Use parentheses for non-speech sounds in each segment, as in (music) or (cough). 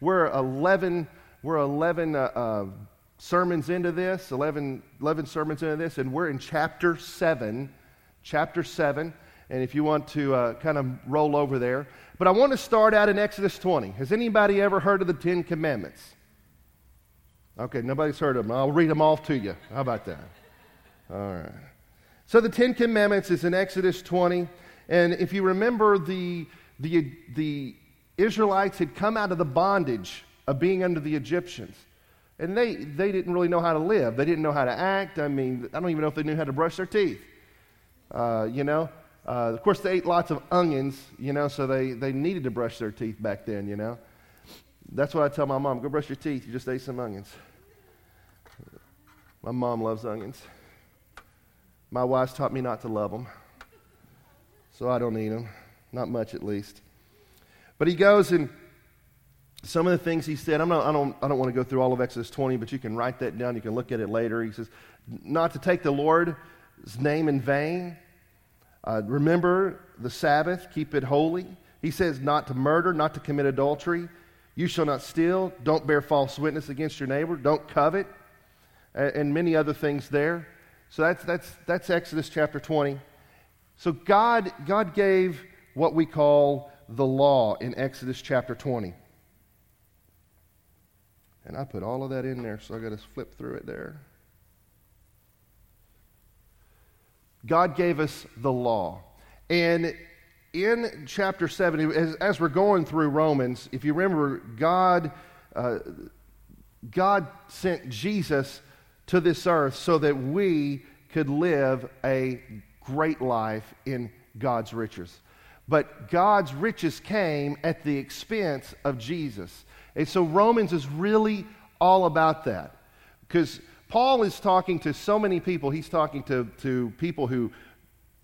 We're 11, we're 11 uh, uh, sermons into this, 11, 11 sermons into this, and we're in chapter 7. Chapter 7. And if you want to uh, kind of roll over there. But I want to start out in Exodus 20. Has anybody ever heard of the Ten Commandments? Okay, nobody's heard of them. I'll read them off to you. How about that? All right. So the Ten Commandments is in Exodus 20. And if you remember, the, the, the Israelites had come out of the bondage of being under the Egyptians. And they, they didn't really know how to live. They didn't know how to act. I mean, I don't even know if they knew how to brush their teeth. Uh, you know? Uh, of course, they ate lots of onions, you know, so they, they needed to brush their teeth back then, you know. That's what I tell my mom go brush your teeth. You just ate some onions. My mom loves onions. My wife's taught me not to love them, so I don't eat them. Not much, at least. But he goes and some of the things he said, I'm not, I, don't, I don't want to go through all of Exodus 20, but you can write that down. You can look at it later. He says, not to take the Lord's name in vain. Uh, remember the Sabbath, keep it holy. He says not to murder, not to commit adultery. You shall not steal. Don't bear false witness against your neighbor. Don't covet. And, and many other things there. So that's, that's, that's Exodus chapter 20. So God, God gave what we call the law in Exodus chapter 20. And I put all of that in there, so I got to flip through it there. God gave us the law. And in chapter 7, as, as we're going through Romans, if you remember, God, uh, God sent Jesus to this earth so that we could live a great life in God's riches. But God's riches came at the expense of Jesus. And so Romans is really all about that. Because Paul is talking to so many people. He's talking to, to people who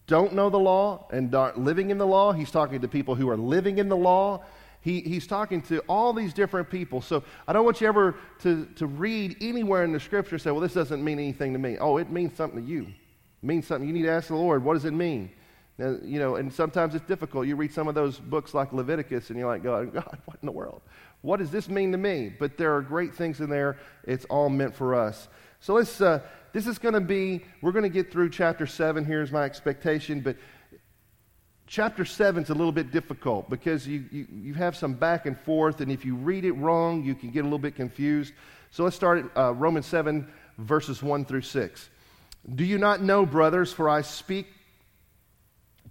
don't know the law and aren't living in the law. He's talking to people who are living in the law. He, he's talking to all these different people. So I don't want you ever to, to read anywhere in the scripture say, well, this doesn't mean anything to me. Oh, it means something to you. It means something. You need to ask the Lord, what does it mean? You know, and sometimes it's difficult. You read some of those books like Leviticus and you're like, God, (laughs) God, what in the world? What does this mean to me? But there are great things in there. It's all meant for us. So let's, uh, this is going to be, we're going to get through chapter 7. Here's my expectation. But chapter 7 is a little bit difficult because you, you, you, have some back and forth. And if you read it wrong, you can get a little bit confused. So let's start at uh, Romans 7, verses 1 through 6. Do you not know, brothers, for I speak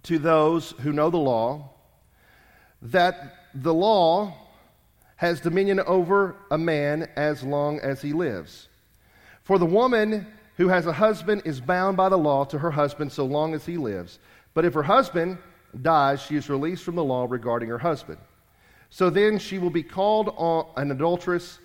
to those who know the law, that the law has dominion over a man as long as he lives. For the woman who has a husband is bound by the law to her husband so long as he lives. But if her husband dies, she is released from the law regarding her husband. So then she will be called an adulteress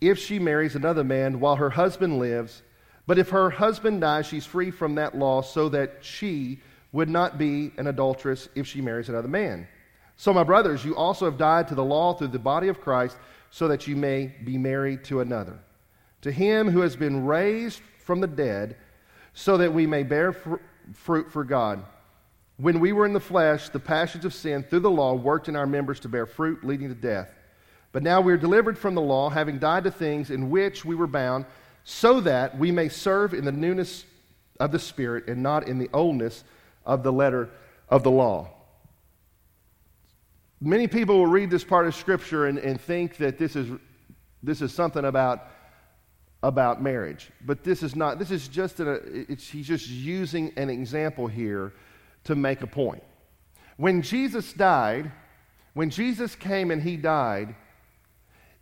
if she marries another man while her husband lives. But if her husband dies, she's free from that law so that she would not be an adulteress if she marries another man. So, my brothers, you also have died to the law through the body of Christ, so that you may be married to another. To him who has been raised from the dead, so that we may bear fr- fruit for God. When we were in the flesh, the passions of sin through the law worked in our members to bear fruit, leading to death. But now we are delivered from the law, having died to things in which we were bound, so that we may serve in the newness of the Spirit and not in the oldness of the letter of the law. Many people will read this part of Scripture and, and think that this is, this is something about, about marriage. But this is not. This is just, a, he's just using an example here to make a point. When Jesus died, when Jesus came and he died,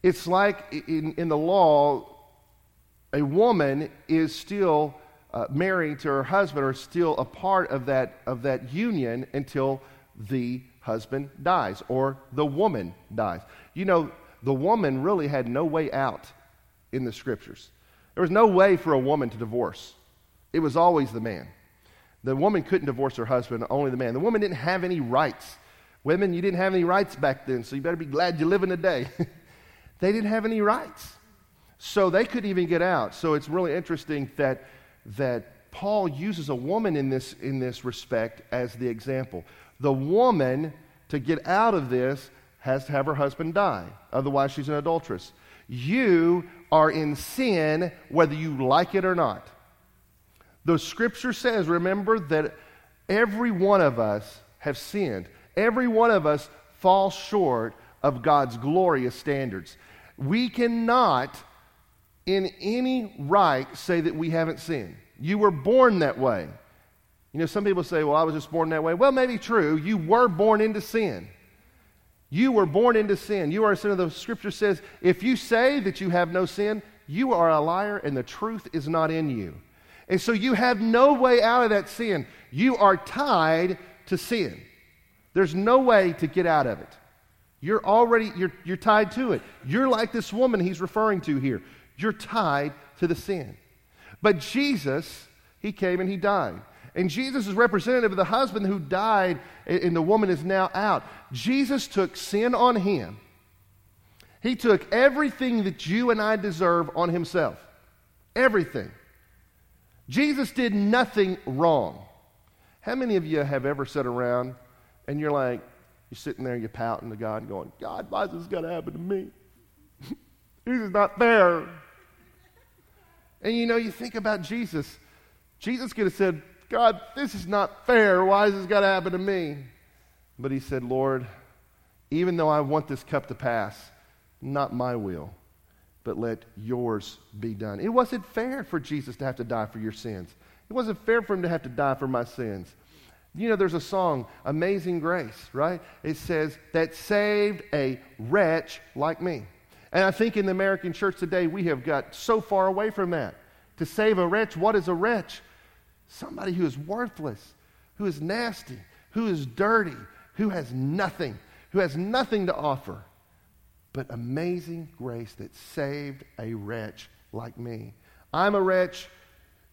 it's like in, in the law, a woman is still uh, married to her husband are still a part of that, of that union until the husband dies or the woman dies. You know, the woman really had no way out in the scriptures. There was no way for a woman to divorce, it was always the man. The woman couldn't divorce her husband, only the man. The woman didn't have any rights. Women, you didn't have any rights back then, so you better be glad you live in the day. (laughs) they didn't have any rights. So they couldn't even get out. So it's really interesting that, that Paul uses a woman in this, in this respect as the example. The woman, to get out of this, has to have her husband die. Otherwise, she's an adulteress. You are in sin whether you like it or not. The scripture says, remember, that every one of us have sinned. Every one of us falls short of God's glorious standards. We cannot, in any right, say that we haven't sinned. You were born that way. You know, some people say, well, I was just born that way. Well, maybe true. You were born into sin. You were born into sin. You are a sinner. The scripture says, if you say that you have no sin, you are a liar and the truth is not in you. And so you have no way out of that sin. You are tied to sin. There's no way to get out of it. You're already you're, you're tied to it. You're like this woman he's referring to here. You're tied to the sin. But Jesus, he came and he died. And Jesus is representative of the husband who died, and the woman is now out. Jesus took sin on him. He took everything that you and I deserve on himself. Everything. Jesus did nothing wrong. How many of you have ever sat around and you're like, you're sitting there, you're pouting to God and going, God, why is this going to happen to me? (laughs) this is not fair. And you know, you think about Jesus. Jesus could have said, God, this is not fair. Why has this got to happen to me? But he said, Lord, even though I want this cup to pass, not my will, but let yours be done. It wasn't fair for Jesus to have to die for your sins. It wasn't fair for him to have to die for my sins. You know, there's a song, Amazing Grace, right? It says, that saved a wretch like me. And I think in the American church today, we have got so far away from that. To save a wretch, what is a wretch? Somebody who is worthless, who is nasty, who is dirty, who has nothing, who has nothing to offer. But amazing grace that saved a wretch like me. I'm a wretch,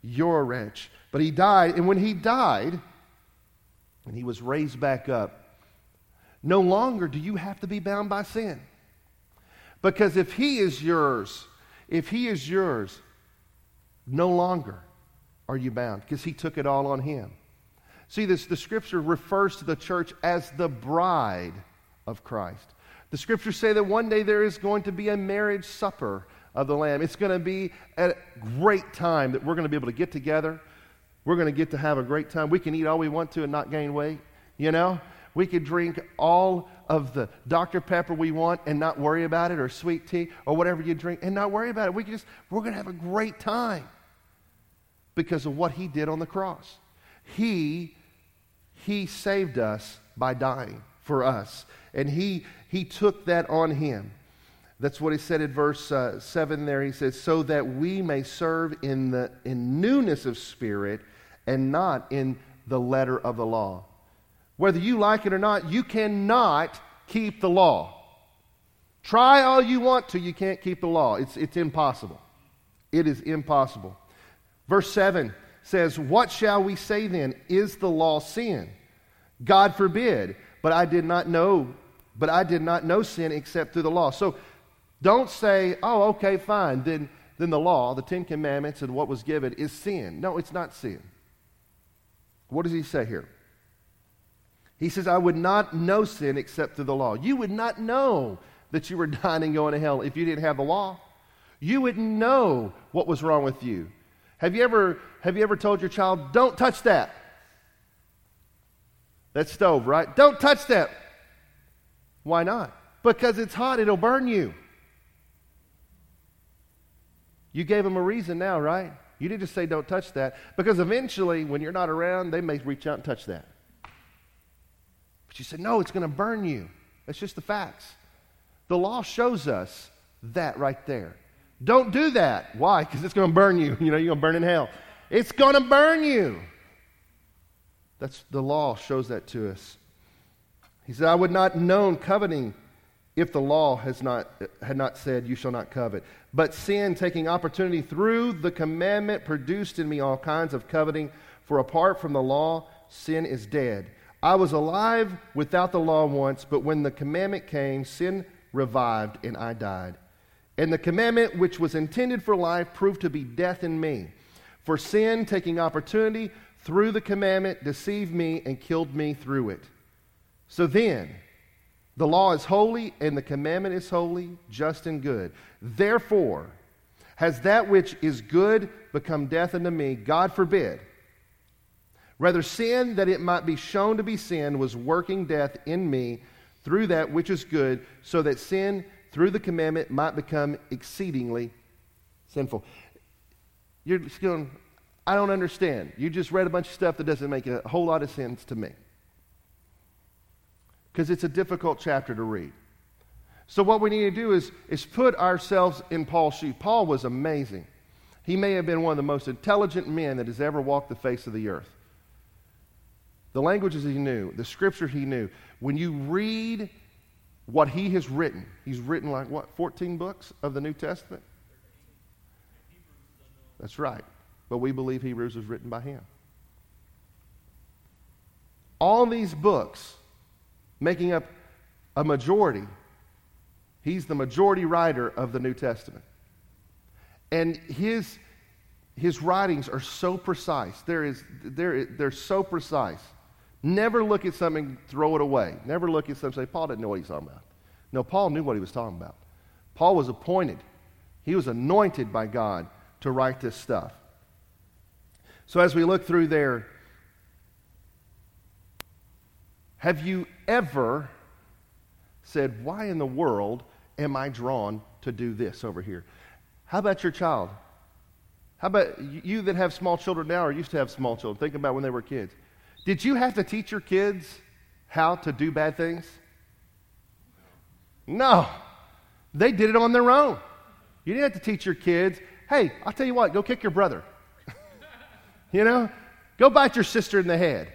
you're a wretch. But he died, and when he died, and he was raised back up, no longer do you have to be bound by sin. Because if he is yours, if he is yours, no longer are you bound because he took it all on him. See, this, the scripture refers to the church as the bride of Christ. The scriptures say that one day there is going to be a marriage supper of the Lamb. It's going to be a great time that we're going to be able to get together. We're going to get to have a great time. We can eat all we want to and not gain weight, you know? We could drink all of the Dr. Pepper we want and not worry about it, or sweet tea, or whatever you drink, and not worry about it. We just, we're going to have a great time because of what he did on the cross. He, he saved us by dying for us. And he, he took that on him. That's what he said in verse uh, 7 there. He says, So that we may serve in, the, in newness of spirit and not in the letter of the law. Whether you like it or not, you cannot keep the law. Try all you want to, you can't keep the law. It's, it's impossible. It is impossible. Verse 7 says, What shall we say then? Is the law sin? God forbid. But I did not know, but I did not know sin except through the law. So don't say, oh, okay, fine. Then, then the law, the Ten Commandments, and what was given is sin. No, it's not sin. What does he say here? He says, I would not know sin except through the law. You would not know that you were (laughs) dying and going to hell if you didn't have the law. You wouldn't know what was wrong with you. Have you ever, have you ever told your child, don't touch that? That stove, right? Don't touch that. Why not? Because it's hot, it'll burn you. You gave them a reason now, right? You didn't just say, don't touch that. Because eventually, when you're not around, they may reach out and touch that. But you said, no, it's going to burn you. That's just the facts. The law shows us that right there. Don't do that. Why? Because it's going to burn you. (laughs) You know, you're going to burn in hell. It's going to burn you. That's the law shows that to us. He said, I would not known coveting if the law has not, had not said, You shall not covet. But sin, taking opportunity through the commandment, produced in me all kinds of coveting. For apart from the law, sin is dead. I was alive without the law once, but when the commandment came, sin revived and I died. And the commandment which was intended for life proved to be death in me. For sin, taking opportunity through the commandment, deceived me and killed me through it. So then, The law is holy, and the commandment is holy, just, and good. Therefore, has that which is good become death unto me? God forbid. Rather, sin, that it might be shown to be sin, was working death in me through that which is good, so that sin, through the commandment, might become exceedingly sinful. You're just going, I don't understand. You just read a bunch of stuff that doesn't make a whole lot of sense to me. Because it's a difficult chapter to read. So, what we need to do is, is put ourselves in Paul's shoes. Paul was amazing. He may have been one of the most intelligent men that has ever walked the face of the earth. The languages he knew, the scripture he knew. When you read what he has written, he's written like what, 14 books of the New Testament? That's right. But we believe Hebrews was written by him. All these books making up a majority He's the majority writer of the New Testament. And his, his writings are so precise. There is, they're, they're so precise. Never look at something, throw it away. Never look at something say, Paul didn't know what he's talking about. No, Paul knew what he was talking about. Paul was appointed, he was anointed by God to write this stuff. So as we look through there, have you ever said, Why in the world am I drawn to do this over here? How about your child? How about you that have small children now or used to have small children? Think about when they were kids. Did you have to teach your kids how to do bad things? No. They did it on their own. You didn't have to teach your kids, hey, I'll tell you what, go kick your brother. (laughs) you know? Go bite your sister in the head.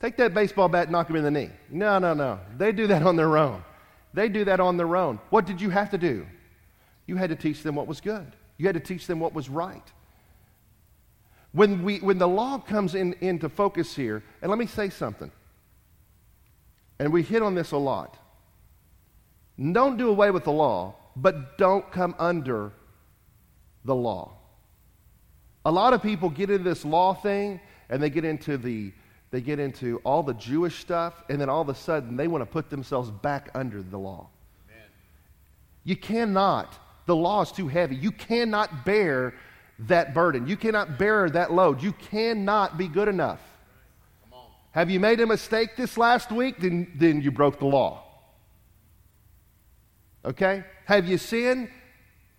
Take that baseball bat, and knock him in the knee. No, no, no. They do that on their own. They do that on their own. What did you have to do? You had to teach them what was good. You had to teach them what was right. When, we, when the law comes in, into focus here, and let me say something, and we hit on this a lot. Don't do away with the law, but don't come under the law. A lot of people get into this law thing and they get into the they get into all the Jewish stuff, and then all of a sudden they want to put themselves back under the law. Amen. You cannot. The law is too heavy. You cannot bear that burden. You cannot bear that load. You cannot be good enough. Have you made a mistake this last week? Then, then you broke the law. Okay? Have you sinned?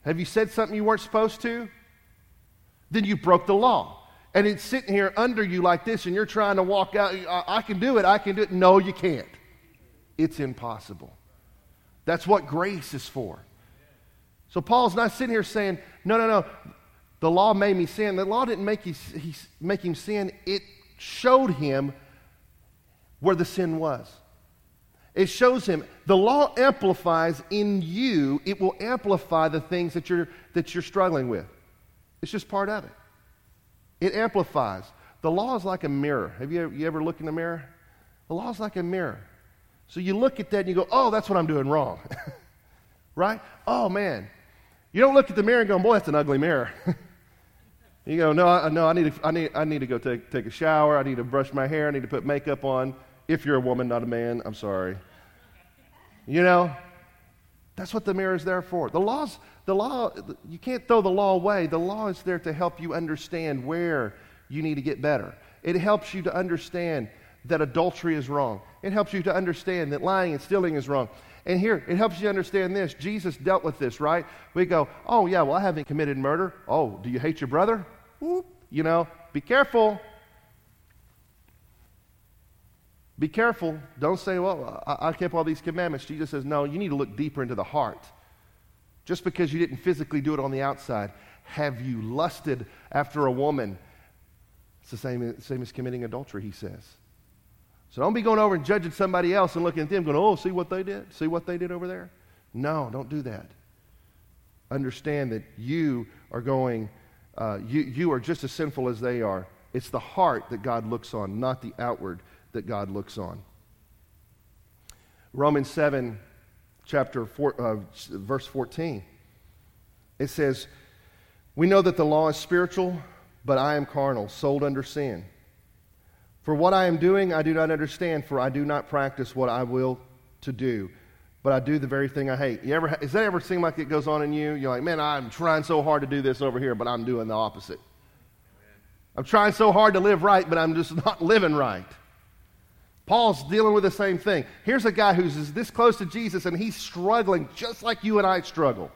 Have you said something you weren't supposed to? Then you broke the law and it's sitting here under you like this, and you're trying to walk out. I, can do it. I can do it. No, you can't. It's impossible. That's what grace is for. So Paul's not sitting here saying, no, no, no, the law made me sin. The law didn't make, he, he, make him sin, it showed him where the sin was. It shows him the law amplifies in you, it will amplify the things that you're, that you're struggling with. It's just part of it. It amplifies. The law is like a mirror. Have you ever, you ever looked in the mirror? The law is like a mirror. So you look at that and you go, oh, that's what I'm doing wrong. (laughs) right? Oh, man. You don't look at the mirror and go, boy, that's an ugly mirror. (laughs) you go, no, I, no, I need, to, I, need, I need to go take, take a shower. I need to brush my hair. I need to put makeup on. If you're a woman, not a man, I'm sorry. You know, that's what the mirror is there for. The law's, the law, you can't throw the law away. The law is there to help you understand where you need to get better. It helps you to understand that adultery is wrong. It helps you to understand that lying and stealing is wrong. And here, it helps you understand this. Jesus dealt with this, right? We go, oh, yeah, well, I haven't committed murder. Oh, do you hate your brother? Whoop. You know, be careful. Be careful. Don't say, well, I, I kept all these commandments. Jesus says, no, you need to look deeper into the heart. Just because you didn't physically do it on the outside, have you lusted after a woman? It's the same, same as committing adultery, he says. So don't be going over and judging somebody else and looking at them going, oh, see what they did? See what they did over there? No, don't do that. Understand that you are going, uh, you, you are just as sinful as they are. It's the heart that God looks on, not the outward that God looks on. Romans 7 chapter four, uh, verse 14. It says, We know that the law is spiritual, but I am carnal, sold under sin. For what I am doing, I do not understand, for I do not practice what I will to do, but I do the very thing I hate. You ever, does that ever seem like it goes on in you? You're like, man, I'm trying so hard to do this over here, but I'm doing the opposite. I'm trying so hard to live right, but I'm just (laughs) not living right. Paul's dealing with the same thing. Here's a guy who's this close to Jesus and he's struggling just like you and I struggle.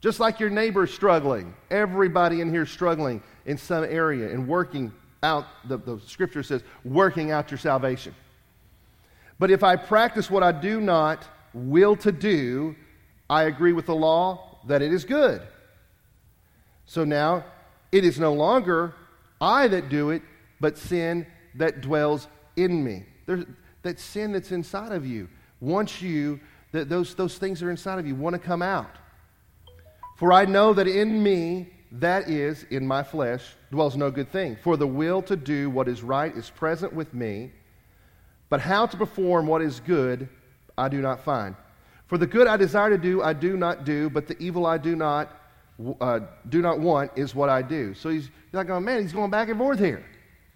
Just like your neighbor's struggling. Everybody in here struggling in some area and working out, the, the scripture says, working out your salvation. But if I practice what I do not will to do, I agree with the law that it is good. So now it is no longer I that do it, but sin that dwells in me. There's, that sin that's inside of you wants you, that those, those things are inside of you, want to come out. For I know that in me, that is, in my flesh, dwells no good thing. For the will to do what is right is present with me, but how to perform what is good, I do not find. For the good I desire to do, I do not do, but the evil I do not, uh, do not want is what I do. So he's, like, going, man, he's going back and forth here.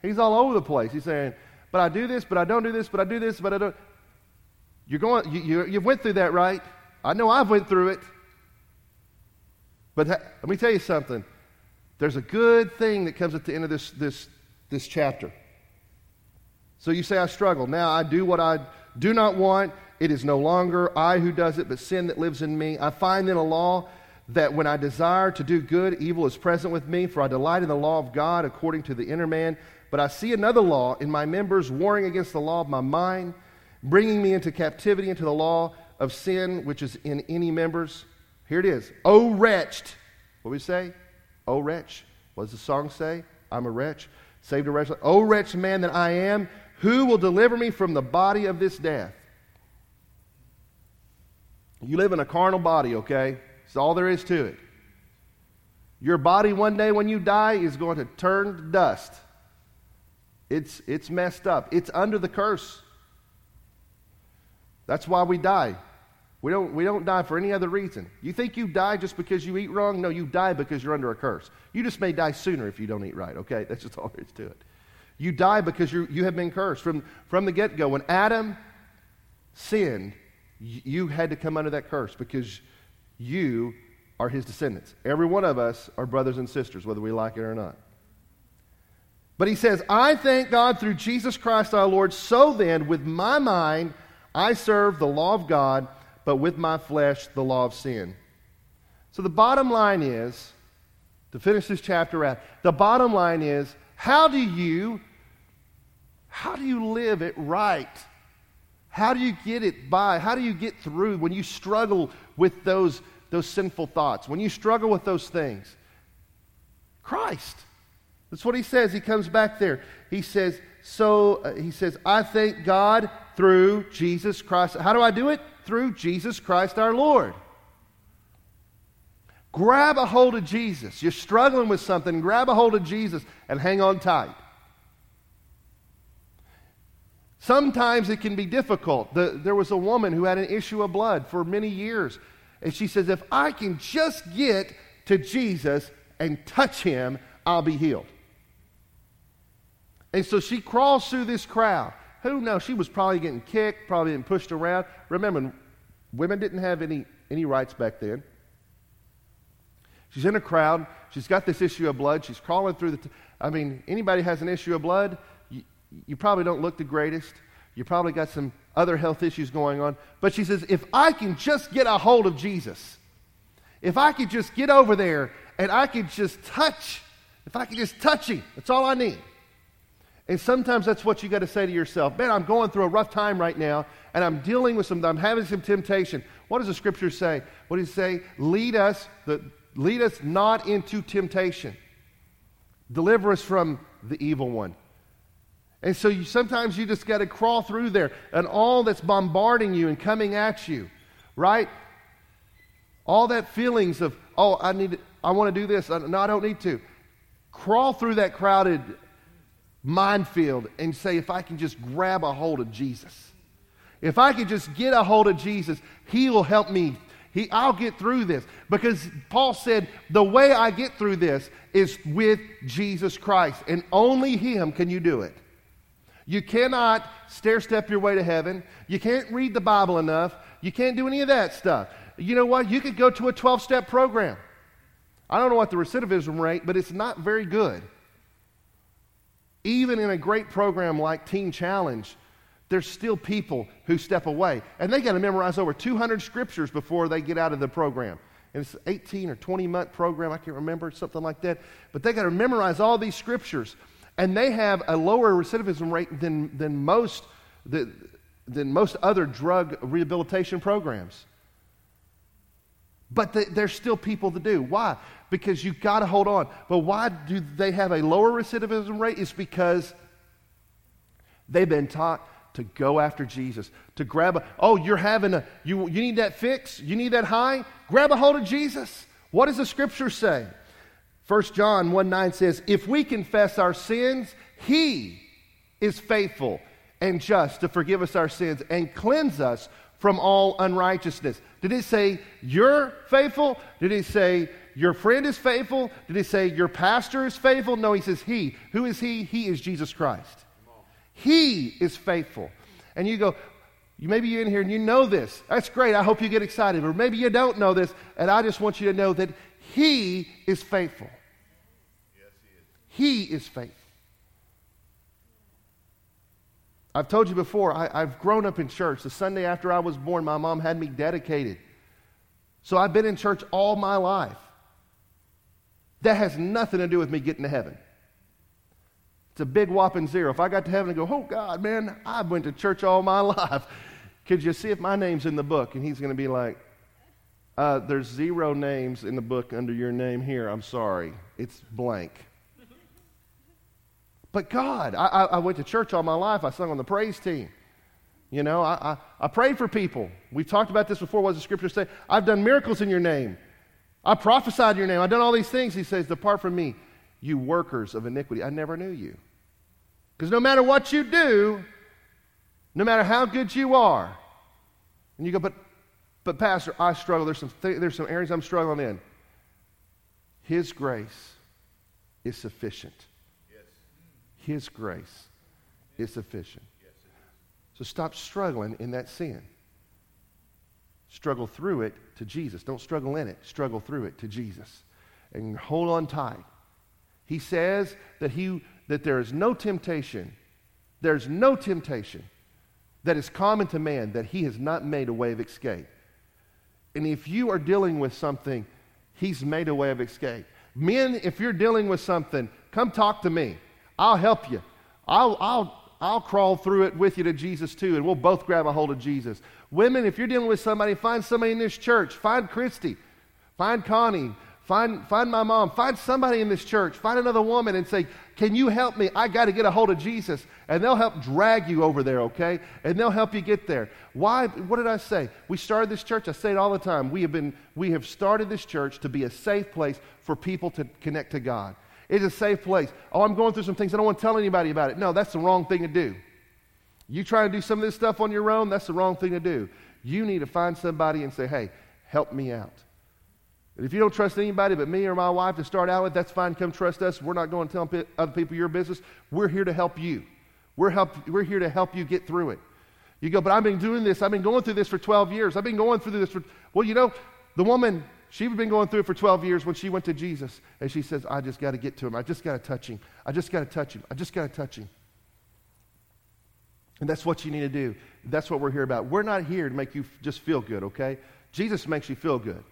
He's all over the place. He's saying, but I do this, but I don't do this, but I do this, but I don't. You're going, you, you, you went through that, right? I know I've went through it. But ha- let me tell you something. There's a good thing that comes at the end of this, this, this chapter. So you say, I struggle. Now I do what I do not want. It is no longer I who does it, but sin that lives in me. I find in a law that when I desire to do good, evil is present with me, for I delight in the law of God according to the inner man. But I see another law in my members warring against the law of my mind, bringing me into captivity into the law of sin which is in any members. Here it is. O wretched. What do we say? O wretch. What does the song say? I'm a wretch. Saved a wretch. O wretched man that I am, who will deliver me from the body of this death? You live in a carnal body, okay? That's all there is to it. Your body one day when you die is going to turn to dust. It's, it's messed up. It's under the curse. That's why we die. We don't, we don't die for any other reason. You think you die just because you eat wrong? No, you die because you're under a curse. You just may die sooner if you don't eat right, okay? That's just (laughs) all there is to it. You die because you you have been cursed. From, from the get go, when Adam sinned, you had to come under that curse because you are his descendants. Every one of us are brothers and sisters, whether we like it or not. But he says, I thank God through Jesus Christ our Lord. So then, with my mind, I serve the law of God but with my flesh the law of sin. So the bottom line is, to finish this chapter out, the bottom line is, how do you how do you live it right? How do you get it by? How do you get through when you struggle with those, those sinful thoughts? When you struggle with those things? Christ. That's what he says. He comes back there. He says, so uh, he says, I thank God through Jesus Christ. How do I do it? through Jesus Christ our Lord. Grab a hold of Jesus. You're struggling with something, grab a hold of Jesus and hang on tight. Sometimes it can be difficult. The, there was a woman who had an issue of blood for many years. And she says, If I can just get to Jesus and touch him, I'll be healed. And so she crawls through this crowd. Who knows? She was probably getting kicked, probably getting pushed around. Remember, women didn't have any, any rights back then. She's in a crowd. She's got this issue of blood. She's crawling through the. T- I mean, anybody has an issue of blood, you, you probably don't look the greatest. You probably got some other health issues going on. But she says, if I can just get a hold of Jesus, if I could just get over there and I could just touch, if I could just touch him, that's all I need. And sometimes that's what you got to say to yourself. Man, I'm going through a rough time right now, and I'm dealing with some, I'm having some temptation. What does the scripture say? What does it say? Lead us, the, lead us not into temptation. Deliver us from the evil one. And so you, sometimes you just got to crawl through there, and all that's bombarding you and coming at you, right? All that feelings of, oh, I need, I want to do this. No, I don't need to. Crawl through that crowded minefield and say, if I can just grab a hold of Jesus, if I can just get a hold of Jesus, He will help me. He, I'll get through this. Because Paul said, the way I get through this is with Jesus Christ, and only Him can you do it. You cannot stair step your way to heaven. You can't read the Bible enough. You can't do any of that stuff. You know what? You could go to a 12 step program. I don't know what the recidivism rate, but it's not very good. Even in a great program like Teen Challenge, there's still people who step away. And they got to memorize over 200 scriptures before they get out of the program. And it's an 18 or 20 month program, I can't remember, something like that. But they got to memorize all these scriptures. And they have a lower recidivism rate than, than, most, than most other drug rehabilitation programs. But the, there's still people to do. Why? Because you've got to hold on. But why do they have a lower recidivism rate? It's because they've been taught to go after Jesus, to grab a, oh, you're having a, you, you need that fix? You need that high? Grab a hold of Jesus. What does the scripture say? 1 John 1 9 says, If we confess our sins, he is faithful and just to forgive us our sins and cleanse us from all unrighteousness. Did it say you're faithful? Did it say your friend is faithful? Did it say your pastor is faithful? No, he says he. Who is he? He is Jesus Christ. He is faithful. And you go, you maybe you're in here and you know this. That's great. I hope you get excited. Or maybe you don't know this, and I just want you to know that he is faithful. Yes, he is. He is faithful. I've told you before, I, have grown up in church. The Sunday after I was born, my mom had me dedicated. So I've been in church all my life. That has nothing to do with me getting to heaven. It's a big whopping zero. If I got to heaven and go, oh God, man, I went to church all my (laughs) life. Could you see if my name's in the book? And he's going to be like, uh, there's zero names in the book under your name here. I'm sorry. It's blank. But God, I, I, went to church all my life. I sung on the praise team. You know, I, I, I prayed for people. We've talked about this before. What does the scripture say? I've done miracles in your name. I prophesied your name. I've done all these things. He says, Depart from me, you workers of iniquity. I never knew you. Because no matter what you do, no matter how good you are, and you go, but, but Pastor, I struggle. There's some, th- there's some areas I'm struggling in. His grace is sufficient. Yes. His grace is sufficient. Yes. So stop struggling in that sin. Struggle through it to Jesus. Don't struggle in it. Struggle through it to Jesus. And hold on tight. He says that, he, that there is no temptation, there's no temptation that is common to man that he has not made a way of escape. And if you are dealing with something, he's made a way of escape. Men, if you're dealing with something, come talk to me. I'll help you. I'll, I'll, I'll crawl through it with you to Jesus too, and we'll both grab a hold of Jesus. Women, if you're dealing with somebody, find somebody in this church. Find Christy. Find Connie. Find, find my mom. Find somebody in this church. Find another woman and say, Can you help me? I got to get a hold of Jesus. And they'll help drag you over there, okay? And they'll help you get there. Why? What did I say? We started this church. I say it all the time. We have, been, we have started this church to be a safe place for people to connect to God. It's a safe place. Oh, I'm going through some things. I don't want to tell anybody about it. No, that's the wrong thing to do. You try to do some of this stuff on your own, that's the wrong thing to do. You need to find somebody and say, hey, help me out. If you don't trust anybody but me or my wife to start out with, that's fine. Come trust us. We're not going to tell other people your business. We're here to help you. We're, help, we're here to help you get through it. You go, but I've been doing this. I've been going through this for 12 years. I've been going through this for, well, you know, the woman She'd been going through it for 12 years when she went to Jesus. And she says, I just got to get to him. I just got to touch him. I just got to touch him. I just got to touch him. And that's what you need to do. That's what we're here about. We're not here to make you just feel good, okay? Jesus makes you feel good.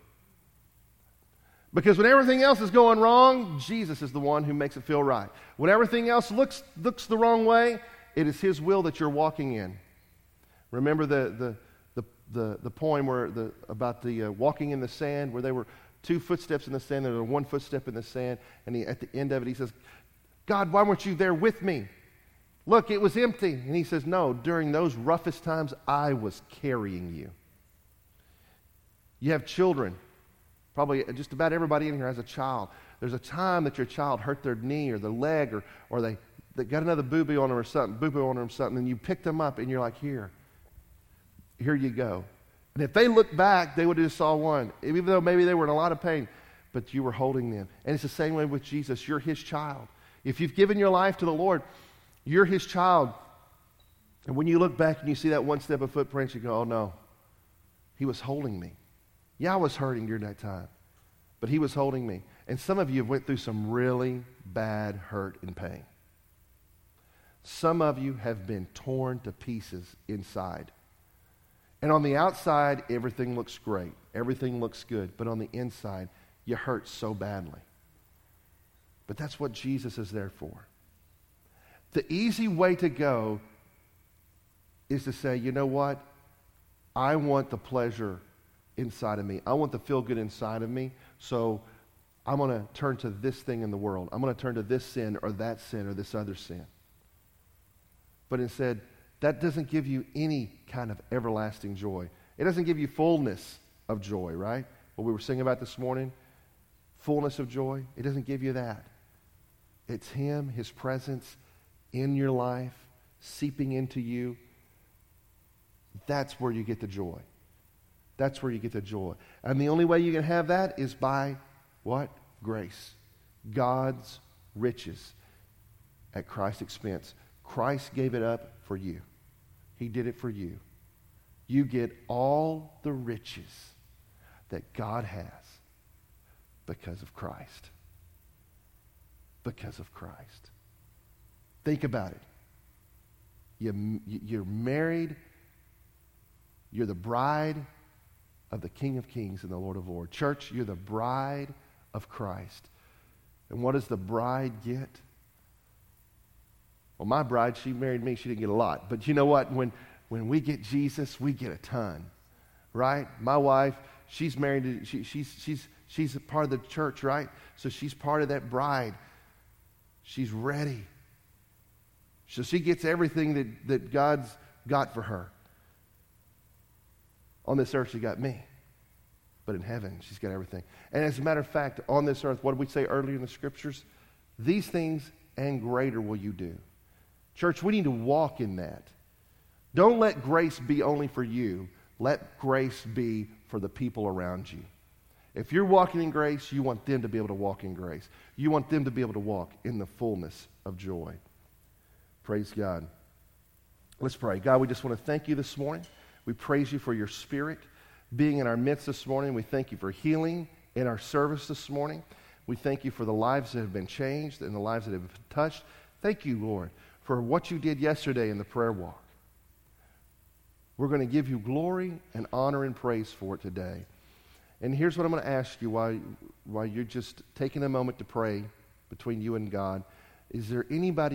Because when everything else is going wrong, Jesus is the one who makes it feel right. When everything else looks, looks the wrong way, it is His will that you're walking in. Remember the, the, the, the the poem where the, about the uh, walking in the sand, where they were two footsteps in the sand, there was one footstep in the sand, and he, at the end of it, he says, God, why weren't you there with me? Look, it was empty. And he says, No, during those roughest times, I was carrying you. You have children. Probably just about everybody in here has a child. There's a time that your child hurt their knee or their leg or, or they, they got another boo boo on them or something, boo boo on them or something, and you pick them up and you're like, Here, here you go. And if they look back, they would have just saw one, even though maybe they were in a lot of pain, but you were holding them. And it's the same way with Jesus. You're his child. If you've given your life to the Lord, you're his child. And when you look back and you see that one step of footprints, you go, oh no, he was holding me. Yeah, I was hurting during that time, but he was holding me. And some of you have went through some really bad hurt and pain. Some of you have been torn to pieces inside. And on the outside, everything looks great. Everything looks good. But on the inside, you hurt so badly. But that's what Jesus is there for. The easy way to go is to say, you know what? I want the pleasure inside of me. I want the feel good inside of me. So I'm going to turn to this thing in the world. I'm going to turn to this sin or that sin or this other sin. But instead, that doesn't give you any kind of everlasting joy. It doesn't give you fullness of joy, right? What we were singing about this morning, fullness of joy, it doesn't give you that. It's Him, His presence in your life, seeping into you. That's where you get the joy. That's where you get the joy. And the only way you can have that is by what? Grace. God's riches at Christ's expense. Christ gave it up for you. He did it for you. You get all the riches that God has because of Christ. Because of Christ. Think about it. You, you're married. You're the bride of the King of Kings and the Lord of Lords. Church, you're the bride of Christ. And what does the bride get? Well, my bride, she married me. She didn't get a lot. But you know what? When, when we get Jesus, we get a ton, right? My wife, she's married to, she, she's, she's, she's part of the church, right? So she's part of that bride. She's ready. So she gets everything that, that God's got for her. On this earth, she got me. But in heaven, she's got everything. And as a matter of fact, on this earth, what did we say earlier in the scriptures? These things and greater will you do. Church, we need to walk in that. Don't let grace be only for you. Let grace be for the people around you. If you're walking in grace, you want them to be able to walk in grace. You want them to be able to walk in the fullness of joy. Praise God. Let's pray. God, we just want to thank you this morning. We praise you for your spirit being in our midst this morning. We thank you for healing in our service this morning. We thank you for the lives that have been changed and the lives that have been touched. Thank you, Lord, for what you did yesterday in the prayer walk. We're going to give you glory and honor and praise for it today. And here's what I'm going to ask you while, while you're just taking a moment to pray between you and God. Is there anybody